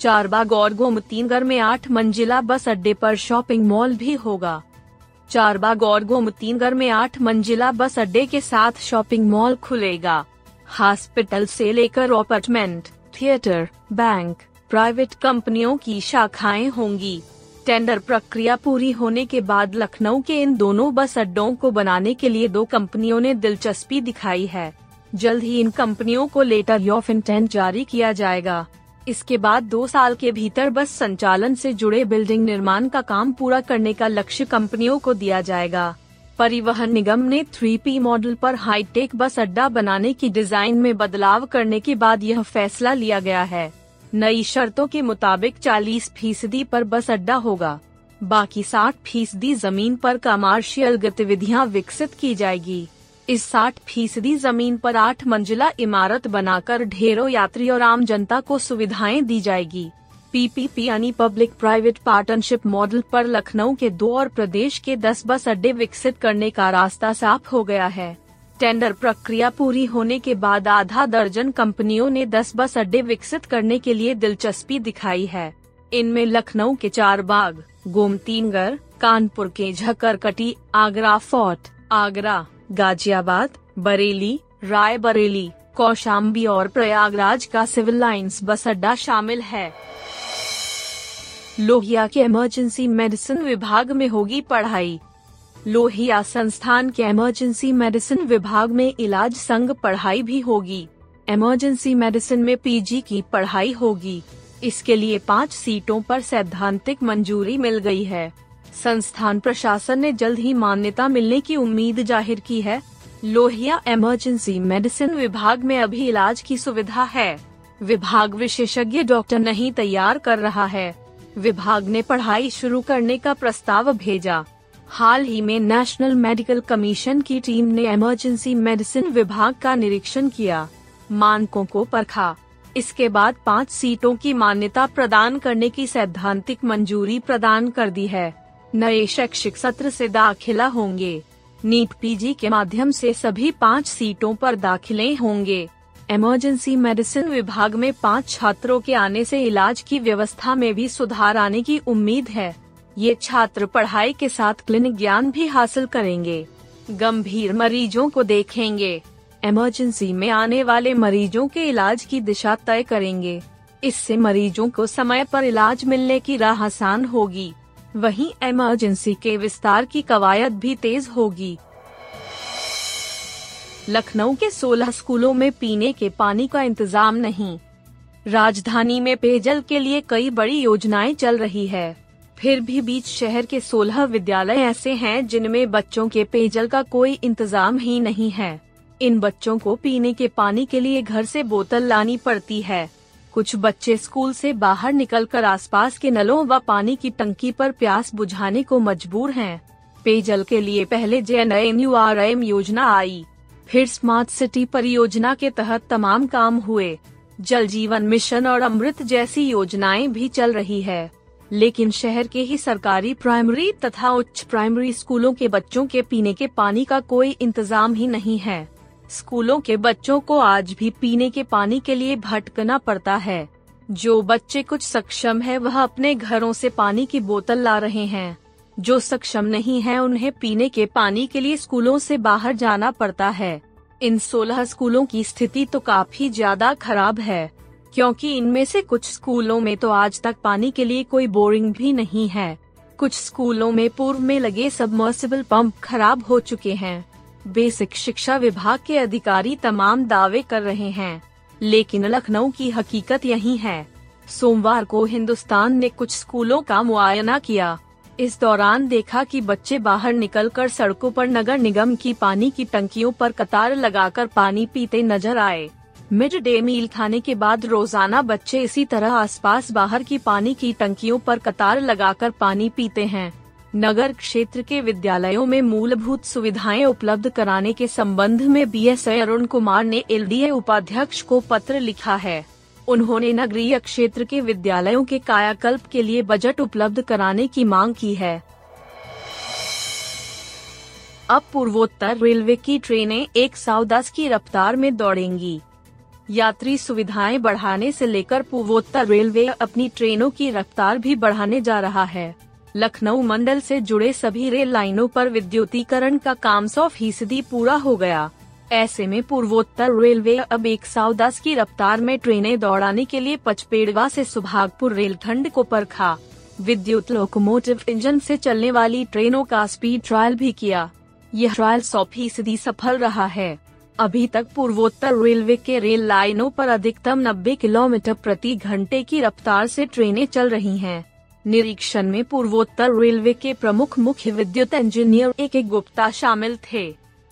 चारबाग और गोमतीनगर में आठ मंजिला बस अड्डे पर शॉपिंग मॉल भी होगा। चारबाग और गोमतीनगर में आठ मंजिला बस अड्डे के साथ शॉपिंग मॉल खुलेगा। हॉस्पिटल से लेकर अपार्टमेंट, थिएटर, बैंक, प्राइवेट कंपनियों की शाखाएँ होंगी। टेंडर प्रक्रिया पूरी होने के बाद लखनऊ के इन दोनों बस अड्डों को बनाने के लिए दो कंपनियों ने दिलचस्पी दिखाई है। जल्द ही इन कंपनियों को लेटर ऑफ़ इंटेंट जारी किया जाएगा। इसके बाद दो साल के भीतर बस संचालन से जुड़े बिल्डिंग निर्माण का काम पूरा करने का लक्ष्य कंपनियों को दिया जाएगा। परिवहन निगम ने 3P मॉडल पर हाईटेक बस अड्डा बनाने की डिज़ाइन में बदलाव करने के बाद यह फैसला लिया गया है। नई शर्तों के मुताबिक 40 फ़ीसदी पर बस अड्डा होगा। बाकी 60 फ़ीसदी ज़मीन पर कमर्शियल गतिविधियाँ विकसित की जाएगी। इस 60 फ़ीसदी ज़मीन पर आठ मंजिला इमारत बनाकर ढेरों यात्री और आम जनता को सुविधाएँ दी जाएगी। पीपीपी यानी पब्लिक प्राइवेट पार्टनरशिप मॉडल पर लखनऊ के दो और प्रदेश के दस बस अड्डे विकसित करने का रास्ता साफ़ हो गया है। टेंडर प्रक्रिया पूरी होने के बाद आधा दर्जन कंपनियों ने दस बस अड्डे विकसित करने के लिए दिलचस्पी दिखाई है। इनमें लखनऊ के चार बाग, गोमतीनगर, कानपुर के झकरकटी, आगरा फोर्ट, आगरा गाजियाबाद, बरेली, रायबरेली, कौशाम्बी और प्रयागराज का सिविल लाइंस बस अड्डा शामिल है। लोहिया के इमरजेंसी मेडिसिन विभाग में होगी पढ़ाई। लोहिया संस्थान के इमरजेंसी मेडिसिन विभाग में इलाज संग पढ़ाई भी होगी। इमरजेंसी मेडिसिन में पीजी की पढ़ाई होगी। इसके लिए पाँच सीटों पर सैद्धांतिक मंजूरी मिल गई है। संस्थान प्रशासन ने जल्द ही मान्यता मिलने की उम्मीद ज़ाहिर की है। लोहिया इमरजेंसी मेडिसिन विभाग में अभी इलाज की सुविधा है। विभाग विशेषज्ञ डॉक्टर नहीं तैयार कर रहा है। विभाग ने पढ़ाई शुरू करने का प्रस्ताव भेजा। हाल ही में नेशनल मेडिकल कमीशन की टीम ने इमरजेंसी मेडिसिन विभाग का निरीक्षण किया। मानकों को परखा। इसके बाद पाँच सीटों की मान्यता प्रदान करने की सैद्धांतिक मंजूरी प्रदान कर दी है। नए शैक्षिक सत्र से दाखिला होंगे। नीट पीजी के माध्यम से सभी पाँच सीटों पर दाखिले होंगे। इमरजेंसी मेडिसिन विभाग में पाँच छात्रों के आने से इलाज की व्यवस्था में भी सुधार आने की उम्मीद है। ये छात्र पढ़ाई के साथ क्लिनिक ज्ञान भी हासिल करेंगे। गंभीर मरीजों को देखेंगे। इमरजेंसी में आने वाले मरीजों के इलाज की दिशा तय करेंगे। इससे मरीजों को समय पर इलाज मिलने की राह आसान होगी। वहीं इमरजेंसी के विस्तार की कवायद भी तेज होगी। लखनऊ के 16 स्कूलों में पीने के पानी का इंतज़ाम नहीं। राजधानी में पेयजल के लिए कई बड़ी योजनाएँ चल रही है। फिर भी बीच शहर के 16 विद्यालय ऐसे हैं जिनमें बच्चों के पेयजल का कोई इंतज़ाम ही नहीं है। इन बच्चों को पीने के पानी के लिए घर से बोतल लानी पड़ती है। कुछ बच्चे स्कूल से बाहर निकलकर आसपास के नलों व पानी की टंकी पर प्यास बुझाने को मजबूर हैं। पेयजल के लिए पहले जे योजना आई। फिर स्मार्ट सिटी परियोजना के तहत तमाम काम हुए। जल जीवन मिशन और अमृत जैसी योजनाएँ भी चल रही है। लेकिन शहर के ही सरकारी प्राइमरी तथा उच्च प्राइमरी स्कूलों के बच्चों के पीने के पानी का कोई इंतज़ाम ही नहीं है। स्कूलों के बच्चों को आज भी पीने के पानी के लिए भटकना पड़ता है। जो बच्चे कुछ सक्षम है, वह अपने घरों से पानी की बोतल ला रहे हैं। जो सक्षम नहीं है, उन्हें पीने के पानी के लिए स्कूलों से बाहर जाना पड़ता है। इन सोलह स्कूलों की स्थिति तो काफ़ी ज़्यादा खराब है, क्योंकि इनमें से कुछ स्कूलों में तो आज तक पानी के लिए कोई बोरिंग भी नहीं है। कुछ स्कूलों में पूर्व में लगे सबमर्सिबल पंप खराब हो चुके हैं। बेसिक शिक्षा विभाग के अधिकारी तमाम दावे कर रहे हैं, लेकिन लखनऊ की हकीकत यही है। सोमवार को हिंदुस्तान ने कुछ स्कूलों का मुआयना किया। इस दौरान देखा कि बच्चे बाहर निकलकर सड़कों पर नगर निगम की पानी की टंकियों पर कतार लगाकर पानी पीते नज़र आए। मिड डे मील खाने के बाद रोज़ाना बच्चे इसी तरह आसपास बाहर की पानी की टंकियों पर कतार लगाकर पानी पीते हैं। नगर क्षेत्र के विद्यालयों में मूलभूत सुविधाएँ उपलब्ध कराने के संबंध में बी एस अरुण कुमार ने एलडीए उपाध्यक्ष को पत्र लिखा है। उन्होंने नगरीय क्षेत्र के विद्यालयों के कायाकल्प के लिए बजट उपलब्ध कराने की मांग की है। अब पूर्वोत्तर रेलवे की ट्रेनें एक सौ दस की रफ्तार में दौड़ेंगी। यात्री सुविधाएँ बढ़ाने से लेकर पूर्वोत्तर रेलवे अपनी ट्रेनों की रफ्तार भी बढ़ाने जा रहा है। लखनऊ मंडल से जुड़े सभी रेल लाइनों पर विद्युतीकरण का काम सौ फ़ीसदी पूरा हो गया। ऐसे में पूर्वोत्तर रेलवे अब एक सौ दस की रफ्तार में ट्रेनें दौड़ाने के लिए पचपेड़वा से सुभागपुर रेलखंड को परखा। विद्युत लोकोमोटिव इंजन से चलने वाली ट्रेनों का स्पीड ट्रायल भी किया। यह ट्रायल सौ फ़ीसदी सफल रहा है। अभी तक पूर्वोत्तर रेलवे के रेल लाइनों पर अधिकतम 90 किलोमीटर प्रति घंटे की रफ्तार से ट्रेनें चल रही हैं। निरीक्षण में पूर्वोत्तर रेलवे के प्रमुख मुख्य विद्युत इंजीनियर ए के गुप्ता शामिल थे।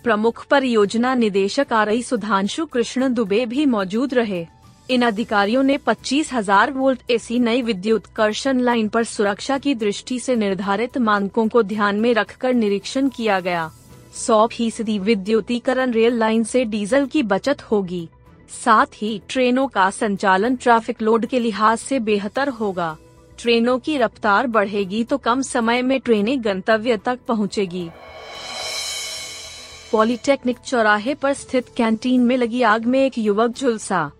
प्रमुख परियोजना निदेशक आर आई सुधांशु कृष्ण दुबे भी मौजूद रहे। इन अधिकारियों ने पच्चीस हज़ार वोल्ट एसी नई विद्युत कर्षण लाइन पर सुरक्षा की दृष्टि से निर्धारित मानकों को ध्यान में रखकर निरीक्षण किया गया। सौ फ़ीसदी विद्युतीकरण रेल लाइन से डीजल की बचत होगी। साथ ही ट्रेनों का संचालन ट्रैफ़िक लोड के लिहाज से बेहतर होगा। ट्रेनों की रफ्तार बढ़ेगी तो कम समय में ट्रेनें गंतव्य तक पहुंचेगी। पॉलिटेक्निक चौराहे पर स्थित कैंटीन में लगी आग में एक युवक झुलसा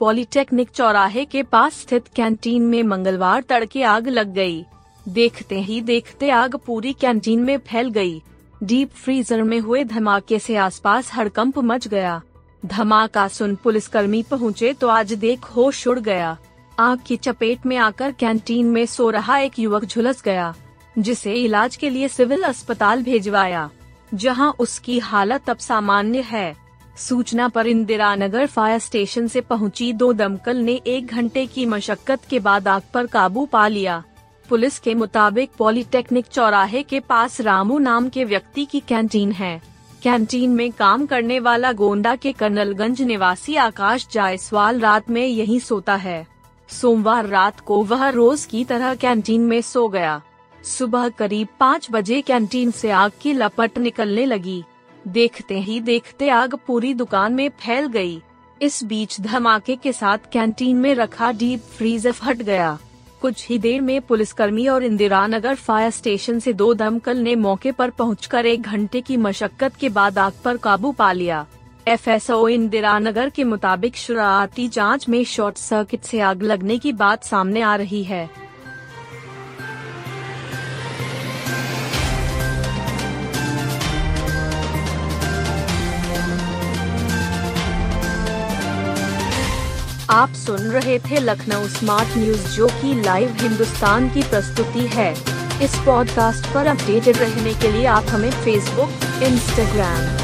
पॉलिटेक्निक चौराहे के पास स्थित कैंटीन में मंगलवार तड़के आग लग गई। देखते ही देखते आग पूरी कैंटीन में फैल गई। डीप फ्रीजर में हुए धमाके से आसपास हड़कंप मच गया धमाका सुन पुलिसकर्मी पहुँचे तो आज देख होश उड़ गया आग की चपेट में आकर कैंटीन में सो रहा एक युवक झुलस गया, जिसे इलाज के लिए सिविल अस्पताल भेजवाया, जहाँ उसकी हालत अब सामान्य है। सूचना पर इंदिरा नगर फायर स्टेशन से पहुँची दो दमकल ने एक घंटे की मशक्कत के बाद आग पर काबू पा लिया। पुलिस के मुताबिक पॉलिटेक्निक चौराहे के पास रामू नाम के व्यक्ति की कैंटीन है। कैंटीन में काम करने वाला गोंडा के कर्नलगंज निवासी आकाश जायसवाल रात में यहीं सोता है। सोमवार रात को वह रोज की तरह कैंटीन में सो गया। सुबह करीब पाँच बजे कैंटीन से आग की लपट निकलने लगी। देखते ही देखते आग पूरी दुकान में फैल गई। इस बीच धमाके के साथ कैंटीन में रखा डीप फ्रीजर फट गया। कुछ ही देर में पुलिसकर्मी और इंदिरा नगर फायर स्टेशन से दो दमकल ने मौके पर पहुंचकर एक घंटे की मशक्कत के बाद आग पर काबू पा लिया। एफएसओ इंदिरा नगर के मुताबिक शुरुआती जाँच में शॉर्ट सर्किट से आग लगने की बात सामने आ रही है। आप सुन रहे थे लखनऊ स्मार्ट न्यूज़, जो की लाइव हिंदुस्तान की प्रस्तुति है। इस पॉडकास्ट पर अपडेटेड रहने के लिए आप हमें फेसबुक इंस्टाग्राम